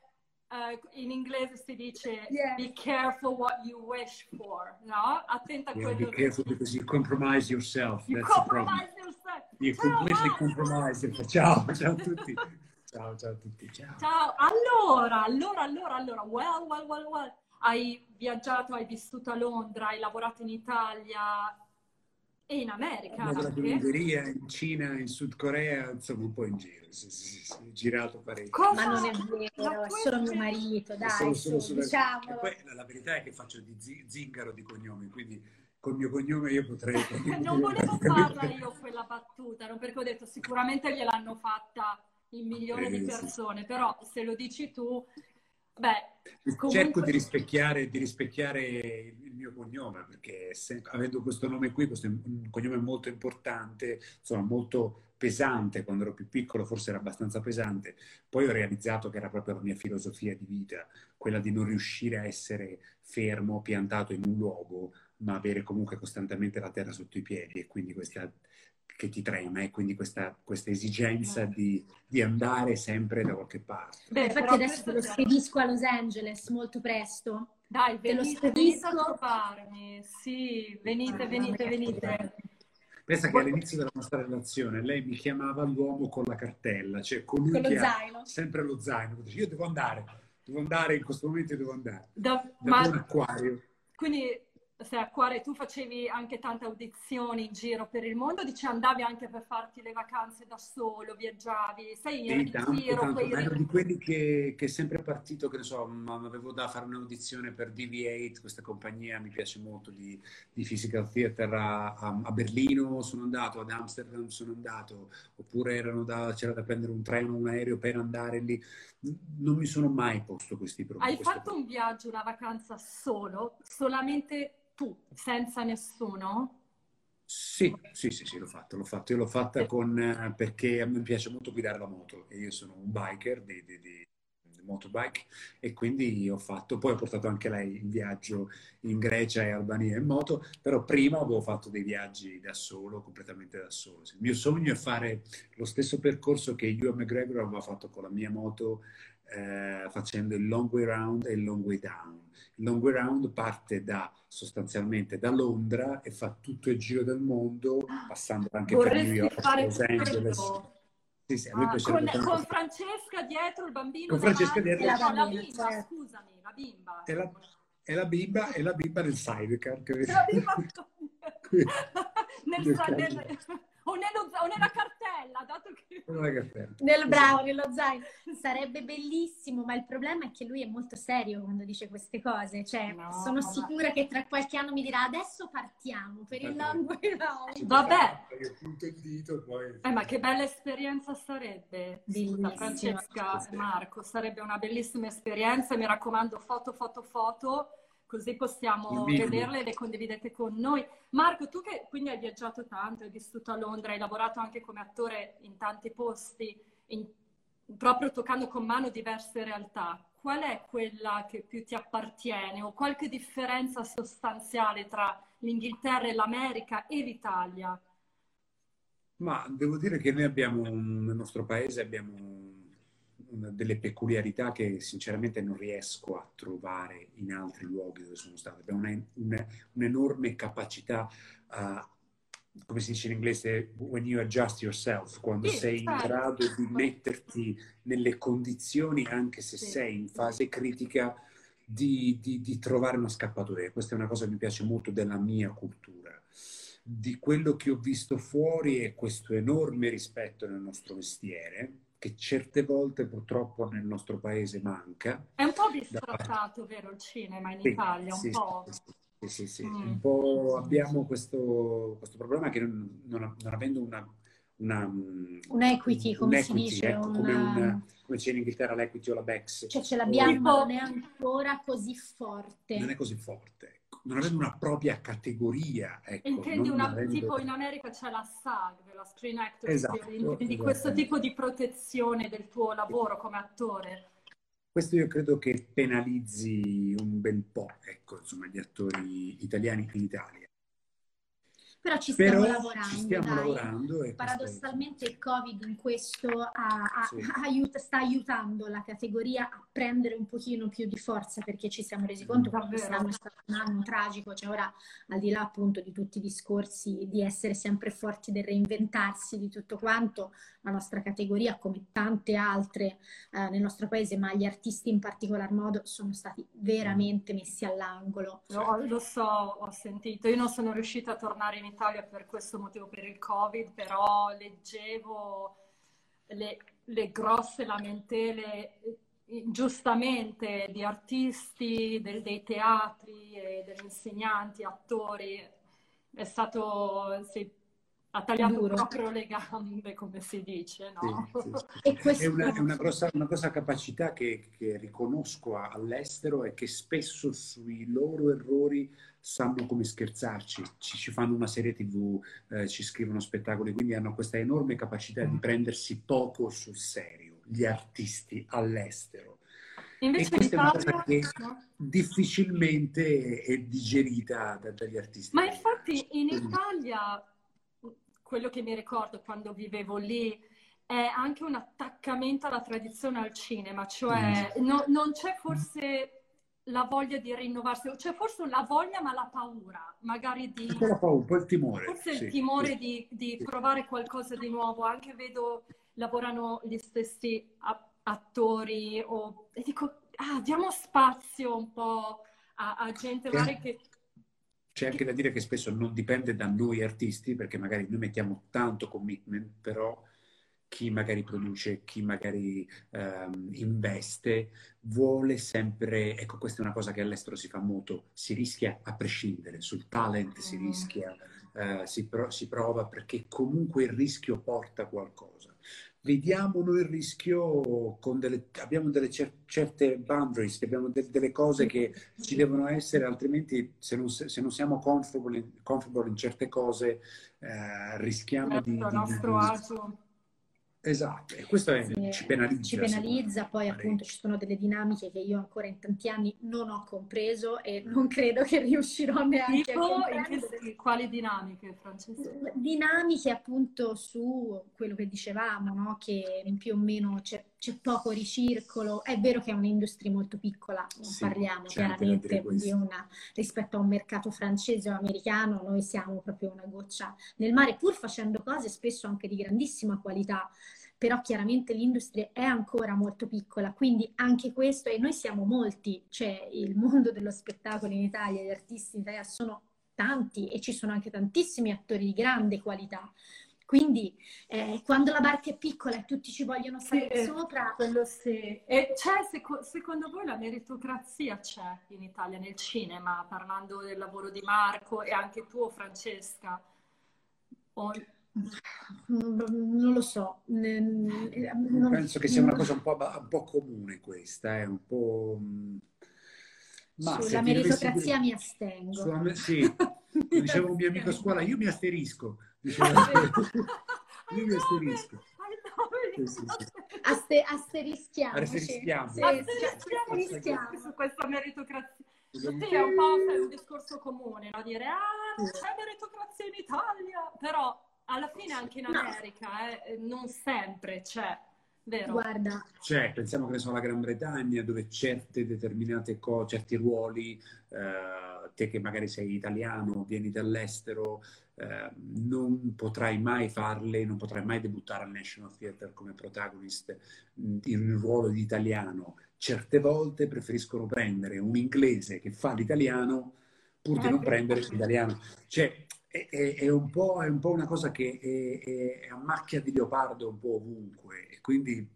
[SPEAKER 2] uh, in inglese si dice yeah. be careful what you wish for, no? Attenta a
[SPEAKER 4] yeah,
[SPEAKER 2] quello
[SPEAKER 4] be careful
[SPEAKER 2] che...
[SPEAKER 4] because you compromise yourself.
[SPEAKER 2] You That's compromise yourself.
[SPEAKER 4] You ciao, completely compromise yourself. Ciao, ciao a tutti. ciao, ciao a tutti. Ciao.
[SPEAKER 2] Ciao. Allora, allora, allora, allora, well, well, well, well. Hai viaggiato, hai vissuto a Londra, hai lavorato in Italia, e in America. Ho
[SPEAKER 4] lavorato in Ungheria, in Cina, in Sud Corea, insomma un po' in giro, si, si, si, si girato parecchio.
[SPEAKER 3] Cosa? Ma non è vero, è solo mio marito, dai, solo, solo, solo, diciamo.
[SPEAKER 4] poi la verità è che faccio di zingaro di cognome, quindi col mio cognome io potrei... <laughs>
[SPEAKER 2] non volevo <laughs> farla io quella battuta, non perché ho detto sicuramente gliel'hanno fatta in milioni eh, di persone, sì. però se lo dici tu, beh...
[SPEAKER 4] Comunque... Cerco di rispecchiare, di rispecchiare mio cognome, perché se, avendo questo nome qui, questo è un cognome molto importante, insomma molto pesante, quando ero più piccolo forse era abbastanza pesante, poi ho realizzato che era proprio la mia filosofia di vita, quella di non riuscire a essere fermo, piantato in un luogo, ma avere comunque costantemente la terra sotto i piedi e quindi questa che ti trema e quindi questa, questa esigenza di, di, andare sempre da qualche parte.
[SPEAKER 5] Beh, infatti adesso te lo spedisco a Los Angeles molto presto.
[SPEAKER 2] Dai, venite, venite a trovarmi. Sì, venite, venite, venite.
[SPEAKER 4] Pensa che all'inizio della nostra relazione lei mi chiamava l'uomo con la cartella, cioè colui con che zaino. ha sempre lo zaino. Io devo andare, devo andare in questo momento, devo andare. Da, da ma, un acquario.
[SPEAKER 2] Quindi se a cuore tu facevi anche tante audizioni in giro per il mondo, dici andavi anche per farti le vacanze da solo, viaggiavi, sei in,
[SPEAKER 4] tanto, giro. Tanto. Quelli... Ero di quelli che, che, è sempre partito, che ne so, avevo da fare un'audizione per DV8, questa compagnia mi piace molto di, di Physical Theater a, a, Berlino, sono andato, ad Amsterdam sono andato, oppure da, c'era da prendere un treno, un aereo per andare lì. Non mi sono mai posto questi problemi.
[SPEAKER 2] Hai fatto problemi. un viaggio, una vacanza solo, solamente tu, senza nessuno?
[SPEAKER 4] Sì, sì, sì, sì, l'ho fatto, l'ho fatto. Io l'ho fatta con, eh, perché a me piace molto guidare la moto e io sono un biker di, di, di, motorbike e quindi ho fatto, poi ho portato anche lei in viaggio in Grecia e Albania in moto, però prima avevo fatto dei viaggi da solo, completamente da solo. Il mio sogno è fare lo stesso percorso che Ewan McGregor aveva fatto con la mia moto eh, facendo il long way round e il long way down. Il long way round parte da, sostanzialmente da Londra e fa tutto il giro del mondo, passando anche
[SPEAKER 2] Vorresti
[SPEAKER 4] per New York,
[SPEAKER 2] Los Angeles. Sì, sì, ah, con, con, Francesca dietro il bambino
[SPEAKER 4] con Francesca
[SPEAKER 2] davanti,
[SPEAKER 4] dietro
[SPEAKER 2] la, bambina, bimba, certo. scusami, la bimba.
[SPEAKER 4] E la, e la bimba, e la bimba <laughs> <laughs> nel sidecar. Che...
[SPEAKER 2] La bimba nel, nel, o, nello, o nella cartella, dato che...
[SPEAKER 5] Nel bravo, nello zaino. Sarebbe bellissimo, ma il problema è che lui è molto serio quando dice queste cose. Cioè, no, sono sicura che tra qualche anno mi dirà adesso partiamo per il long way round.
[SPEAKER 2] Vabbè.
[SPEAKER 4] Io punto il dito poi...
[SPEAKER 2] Eh, ma che bella esperienza sarebbe. Scusa, Francesca e Marco, sarebbe una bellissima esperienza. Mi raccomando, foto, foto, foto così possiamo vederle e le condividete con noi. Marco, tu che quindi hai viaggiato tanto, hai vissuto a Londra, hai lavorato anche come attore in tanti posti, in, proprio toccando con mano diverse realtà, qual è quella che più ti appartiene o qualche differenza sostanziale tra l'Inghilterra e l'America e l'Italia?
[SPEAKER 4] Ma devo dire che noi abbiamo, nel nostro paese abbiamo delle peculiarità che sinceramente non riesco a trovare in altri luoghi dove sono stato. Abbiamo una, una, un'enorme capacità, uh, come si dice in inglese, when you adjust yourself, quando sì, sei in certo. grado di <laughs> metterti nelle condizioni, anche se sì. sei in fase critica, di, di, di trovare una scappatoia. Questa è una cosa che mi piace molto della mia cultura di quello che ho visto fuori è questo enorme rispetto nel nostro mestiere, che certe volte purtroppo nel nostro paese manca.
[SPEAKER 2] È un po' bistrattato, vero, il cinema in sì, Italia? Un sì, po'.
[SPEAKER 4] Sì, sì, sì. Mm. Un po' abbiamo questo, questo problema che non, non, non avendo una, una,
[SPEAKER 5] un equity, come un si dice.
[SPEAKER 4] Ecco, una... come, un, come, c'è in Inghilterra l'equity o la BEX.
[SPEAKER 5] Cioè ce l'abbiamo, non è ancora così forte.
[SPEAKER 4] Non è così forte non avendo una propria categoria. Ecco,
[SPEAKER 2] Intendi una, avendo... tipo in America c'è la SAG, la Screen Actor esatto, di esatto. questo tipo di protezione del tuo lavoro come attore.
[SPEAKER 4] Questo io credo che penalizzi un bel po', ecco, insomma, gli attori italiani in Italia.
[SPEAKER 5] Però ci stiamo Però lavorando.
[SPEAKER 4] Ci stiamo lavorando
[SPEAKER 5] Paradossalmente il Covid in questo ha, ha, sì. <laughs> aiuta, sta aiutando la categoria a prendere un pochino più di forza perché ci siamo resi conto che quest'anno è stato un anno tragico, cioè ora al di là appunto di tutti i discorsi di essere sempre forti del reinventarsi di tutto quanto, la nostra categoria come tante altre eh, nel nostro paese, ma gli artisti in particolar modo sono stati veramente messi all'angolo.
[SPEAKER 2] No, lo so, ho sentito, io non sono riuscita a tornare in Italia per questo motivo, per il Covid, però leggevo le, le grosse lamentele giustamente di artisti, del, dei teatri, degli insegnanti, attori. È stato, sì, ha tagliato Duro. proprio le gambe, come si dice, no? Sì,
[SPEAKER 4] sì, sì. È, una, è una, grossa, una, grossa, capacità che, che, riconosco all'estero e che spesso sui loro errori sanno come scherzarci, ci, ci fanno una serie tv, eh, ci scrivono spettacoli, quindi hanno questa enorme capacità di prendersi poco sul serio, gli artisti all'estero. Invece e questa Italia, è una cosa che no? difficilmente è digerita dagli artisti.
[SPEAKER 2] Ma infatti in Italia quello che mi ricordo quando vivevo lì è anche un attaccamento alla tradizione al cinema, cioè mm. no, non c'è forse la voglia di rinnovarsi, c'è forse la voglia ma la paura, magari di...
[SPEAKER 4] Un po' la paura, il timore.
[SPEAKER 2] Forse sì, il timore sì. di, di sì. provare qualcosa di nuovo, anche vedo lavorano gli stessi attori o, e dico, ah, diamo spazio un po' a, a gente magari che
[SPEAKER 4] c'è anche da dire che spesso non dipende da noi artisti, perché magari noi mettiamo tanto commitment, però chi magari produce, chi magari um, investe, vuole sempre, ecco questa è una cosa che all'estero si fa molto, si rischia a prescindere, sul talent si mm. rischia, uh, si, pro- si prova perché comunque il rischio porta qualcosa vediamo noi il rischio con delle, abbiamo delle cer- certe boundaries, abbiamo de- delle cose che ci devono essere, altrimenti se non, se non siamo comfortable in, comfortable in, certe cose eh, rischiamo certo, di, di,
[SPEAKER 2] nostro agio
[SPEAKER 4] Esatto, e questo è, sì, ci penalizza.
[SPEAKER 3] Ci penalizza, poi appunto ci sono delle dinamiche che io ancora in tanti anni non ho compreso e non credo che riuscirò neanche tipo, a comprendere.
[SPEAKER 2] Quali dinamiche, Francesca?
[SPEAKER 3] Dinamiche appunto su quello che dicevamo, no? che più o meno c'è, c'è, poco ricircolo. È vero che è un'industria molto piccola, non sì, parliamo chiaramente di una rispetto a un mercato francese o americano, noi siamo proprio una goccia nel mare, pur facendo cose spesso anche di grandissima qualità però chiaramente l'industria è ancora molto piccola, quindi anche questo, e noi siamo molti, cioè il mondo dello spettacolo in Italia, gli artisti in Italia sono tanti e ci sono anche tantissimi attori di grande qualità. Quindi eh, quando la barca è piccola e tutti ci vogliono stare sì, sopra...
[SPEAKER 2] Quello sì. E c'è, seco- secondo voi la meritocrazia c'è in Italia nel cinema, parlando del lavoro di Marco e anche tuo Francesca?
[SPEAKER 3] O non lo so.
[SPEAKER 4] Non, Penso che sia una cosa un po', un po comune questa, è eh, un po'...
[SPEAKER 3] Ma Sulla meritocrazia mi astengo. Sulla,
[SPEAKER 4] sì, diceva un mio amico a scuola, io mi asterisco. Diceva, <laughs> io mi asterisco.
[SPEAKER 3] Sì, sì, sì. Aste, asterischiamo.
[SPEAKER 4] Asterischiamo. Sì,
[SPEAKER 2] asterischiamo. su questa meritocrazia. Sì, è un po' un discorso comune, no? dire ah, non c'è meritocrazia in Italia, però alla fine anche in America eh, non sempre c'è, vero?
[SPEAKER 3] Guarda.
[SPEAKER 4] C'è, pensiamo che ne so la Gran Bretagna dove certe determinate cose, certi ruoli, eh, te che magari sei italiano, vieni dall'estero, eh, non potrai mai farle, non potrai mai debuttare al National Theatre come protagonist in un ruolo di italiano. Certe volte preferiscono prendere un inglese che fa l'italiano pur di non prendere <laughs> l'italiano. Cioè, è, è, è, un è, un po', una cosa che è, a macchia di leopardo un po' ovunque, quindi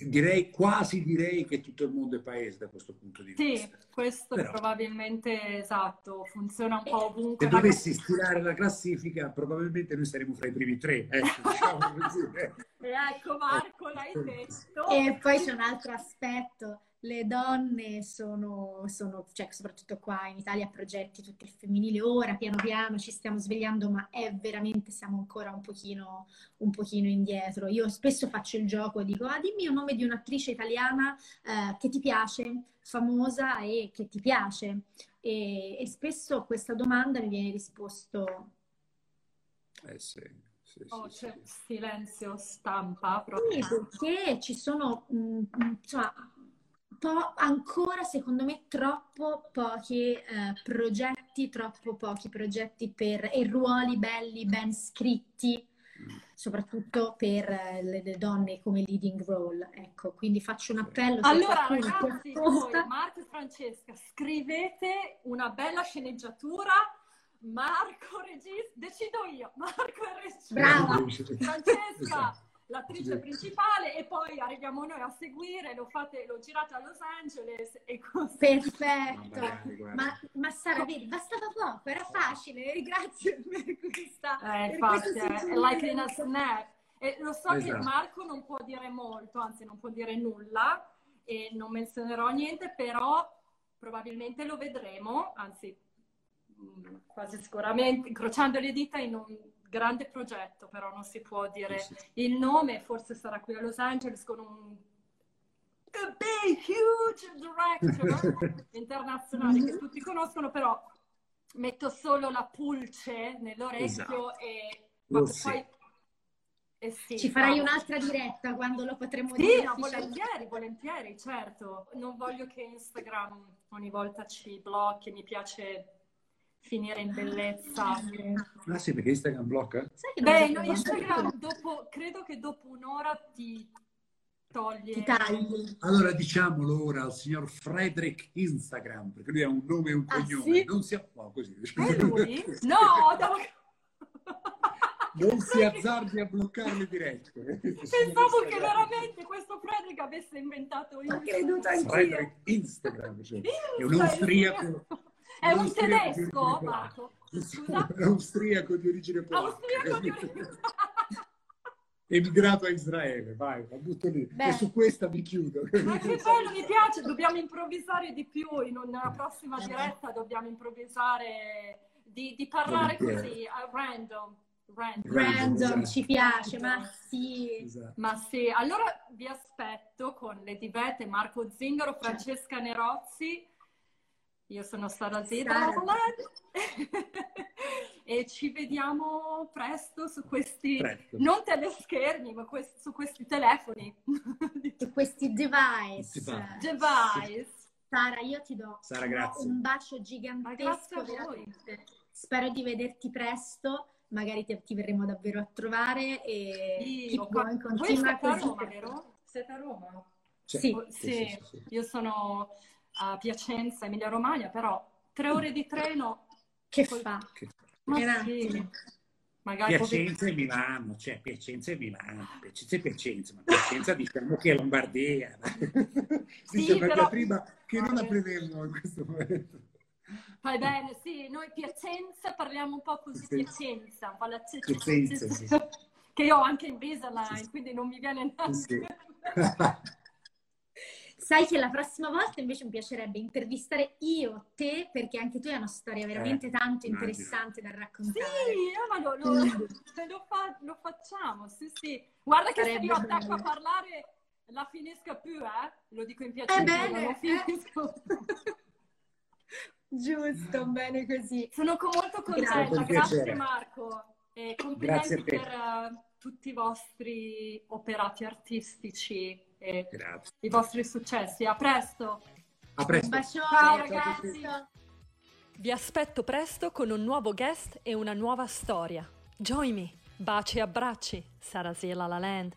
[SPEAKER 4] direi quasi direi che tutto il mondo è paese da questo punto di
[SPEAKER 2] vista. Sì, questo Però, probabilmente esatto, funziona un po' ovunque.
[SPEAKER 4] Se dovessi stilare la classifica, probabilmente noi saremmo fra i primi tre. Ecco, <laughs> diciamo
[SPEAKER 2] così, ecco Marco, l'hai detto.
[SPEAKER 3] E poi c'è un altro aspetto le donne sono, sono, cioè soprattutto qua in Italia, progetti tutti il femminile, ora piano piano ci stiamo svegliando, ma è veramente, siamo ancora un pochino, un pochino indietro. Io spesso faccio il gioco e dico, ah dimmi un nome di un'attrice italiana eh, che ti piace, famosa e che ti piace. E, e spesso a questa domanda mi viene risposto...
[SPEAKER 4] Eh sì. Sì,
[SPEAKER 2] oh, sì, c'è sì. silenzio stampa proprio.
[SPEAKER 3] Sì, perché ci sono, mh, mm, mm, insomma, po- ancora secondo me troppo pochi eh, progetti, troppo pochi progetti per e ruoli belli, ben scritti, soprattutto per eh, le, le, donne come leading role. Ecco, quindi faccio un appello.
[SPEAKER 2] Allora, ragazzi, voi, Marco e Francesca, scrivete una bella sceneggiatura. Marco regista, decido io, Marco è regista.
[SPEAKER 3] Brava.
[SPEAKER 2] Francesca l'attrice principale e poi arriviamo noi a seguire, lo, fate, lo girate a Los Angeles e così.
[SPEAKER 3] Perfetto, ma, ma Sara, vedi, bastava poco, era facile, grazie per questa...
[SPEAKER 2] Eh, infatti, è like in a snap. E lo so esatto. che Marco non può dire molto, anzi non può dire nulla e non menzionerò niente, però probabilmente lo vedremo, anzi mm, quasi sicuramente, incrociando le dita in un grande progetto, però non si può dire sì, sì. il nome, forse sarà qui a Los Angeles con un big, huge director <laughs> internazionale che tutti conoscono, però metto solo la pulce nell'orecchio esatto. e poi
[SPEAKER 3] eh sì, Ci farai un'altra diretta quando lo potremo
[SPEAKER 2] sì,
[SPEAKER 3] dire.
[SPEAKER 2] No, volentieri, volentieri, certo. Non voglio che Instagram ogni volta ci blocchi, mi piace finire in bellezza.
[SPEAKER 4] Ah sì, perché Instagram blocca?
[SPEAKER 2] Beh, no, Instagram dopo, credo che dopo un'ora ti toglie.
[SPEAKER 3] Ti tagli.
[SPEAKER 4] Allora diciamolo ora al signor Frederick Instagram, perché lui ha un nome e un ah, cognome. Sì? Non si no, così.
[SPEAKER 2] È lui? <laughs> No, devo... <laughs>
[SPEAKER 4] non si azzardi a bloccare le dirette.
[SPEAKER 2] Pensavo che veramente questo Frederick avesse inventato
[SPEAKER 3] io. Ho creduto anch'io.
[SPEAKER 4] Frederick Instagram, cioè, è un austriaco.
[SPEAKER 2] È un tedesco, Marco. Scusa?
[SPEAKER 4] È austriaco di origine polacca.
[SPEAKER 2] Austriaco di origine <laughs>
[SPEAKER 4] emigrato a Israele, vai, la butto lì. Beh. E su questa mi chiudo.
[SPEAKER 2] Ma che bello, mi piace, dobbiamo improvvisare di più, in una prossima diretta dobbiamo improvvisare, di, di parlare così, a random.
[SPEAKER 3] Random, random ci piace, ma sì.
[SPEAKER 2] Esatto. Ma sì, allora vi aspetto con Lady Beth e Marco Zingaro, Francesca Nerozzi. Io sono Sara Zeta <laughs> e ci vediamo presto su questi, presto. non teleschermi, ma quest- su questi telefoni. <laughs>
[SPEAKER 3] su questi device.
[SPEAKER 2] Device. device.
[SPEAKER 3] Sara, io ti do
[SPEAKER 4] Sara,
[SPEAKER 3] un bacio gigantesco. Spero di vederti presto magari ti, ti verremo davvero a trovare e
[SPEAKER 2] sì, keep going, continua così. Roma, vero? Siete a Roma?
[SPEAKER 3] Sì.
[SPEAKER 2] Sì. sì. sì. Io sono a Piacenza, Emilia Romagna, però tre ore di treno...
[SPEAKER 3] Che col... fa? Che...
[SPEAKER 2] Ma sì.
[SPEAKER 4] Magari Piacenza e Milano, cioè Piacenza e Milano, Piacenza e Piacenza, ma Piacenza diciamo che è Lombardia. <laughs> sì, sì però... prima che non apriremo in questo momento.
[SPEAKER 2] Fai bene, sì, noi Piacenza parliamo un po' così, Piacenza, un po' la
[SPEAKER 4] Piacenza, sì.
[SPEAKER 2] che io ho anche in Invisalign, quindi non mi viene neanche... Sì. <laughs>
[SPEAKER 3] Sai che la prossima volta invece mi piacerebbe intervistare io te, perché anche tu hai una storia veramente eh, tanto interessante da raccontare.
[SPEAKER 2] Sì, ma lo, lo, lo, fa, lo facciamo, sì, sì. Guarda che Sarebbe se io attacco a parlare la finisca più, eh? Lo dico in piacere,
[SPEAKER 3] eh bene, non finisco. Eh. <laughs> Giusto, bene così.
[SPEAKER 2] Sono molto contenta, grazie Marco. E complimenti per uh, tutti i vostri operati artistici e grazie. i vostri successi. A presto.
[SPEAKER 4] A presto. Un
[SPEAKER 3] bacione, Ciao ragazzi.
[SPEAKER 6] Vi aspetto presto con un nuovo guest e una nuova storia. Join me. Baci e abbracci. Sarasiela La Land.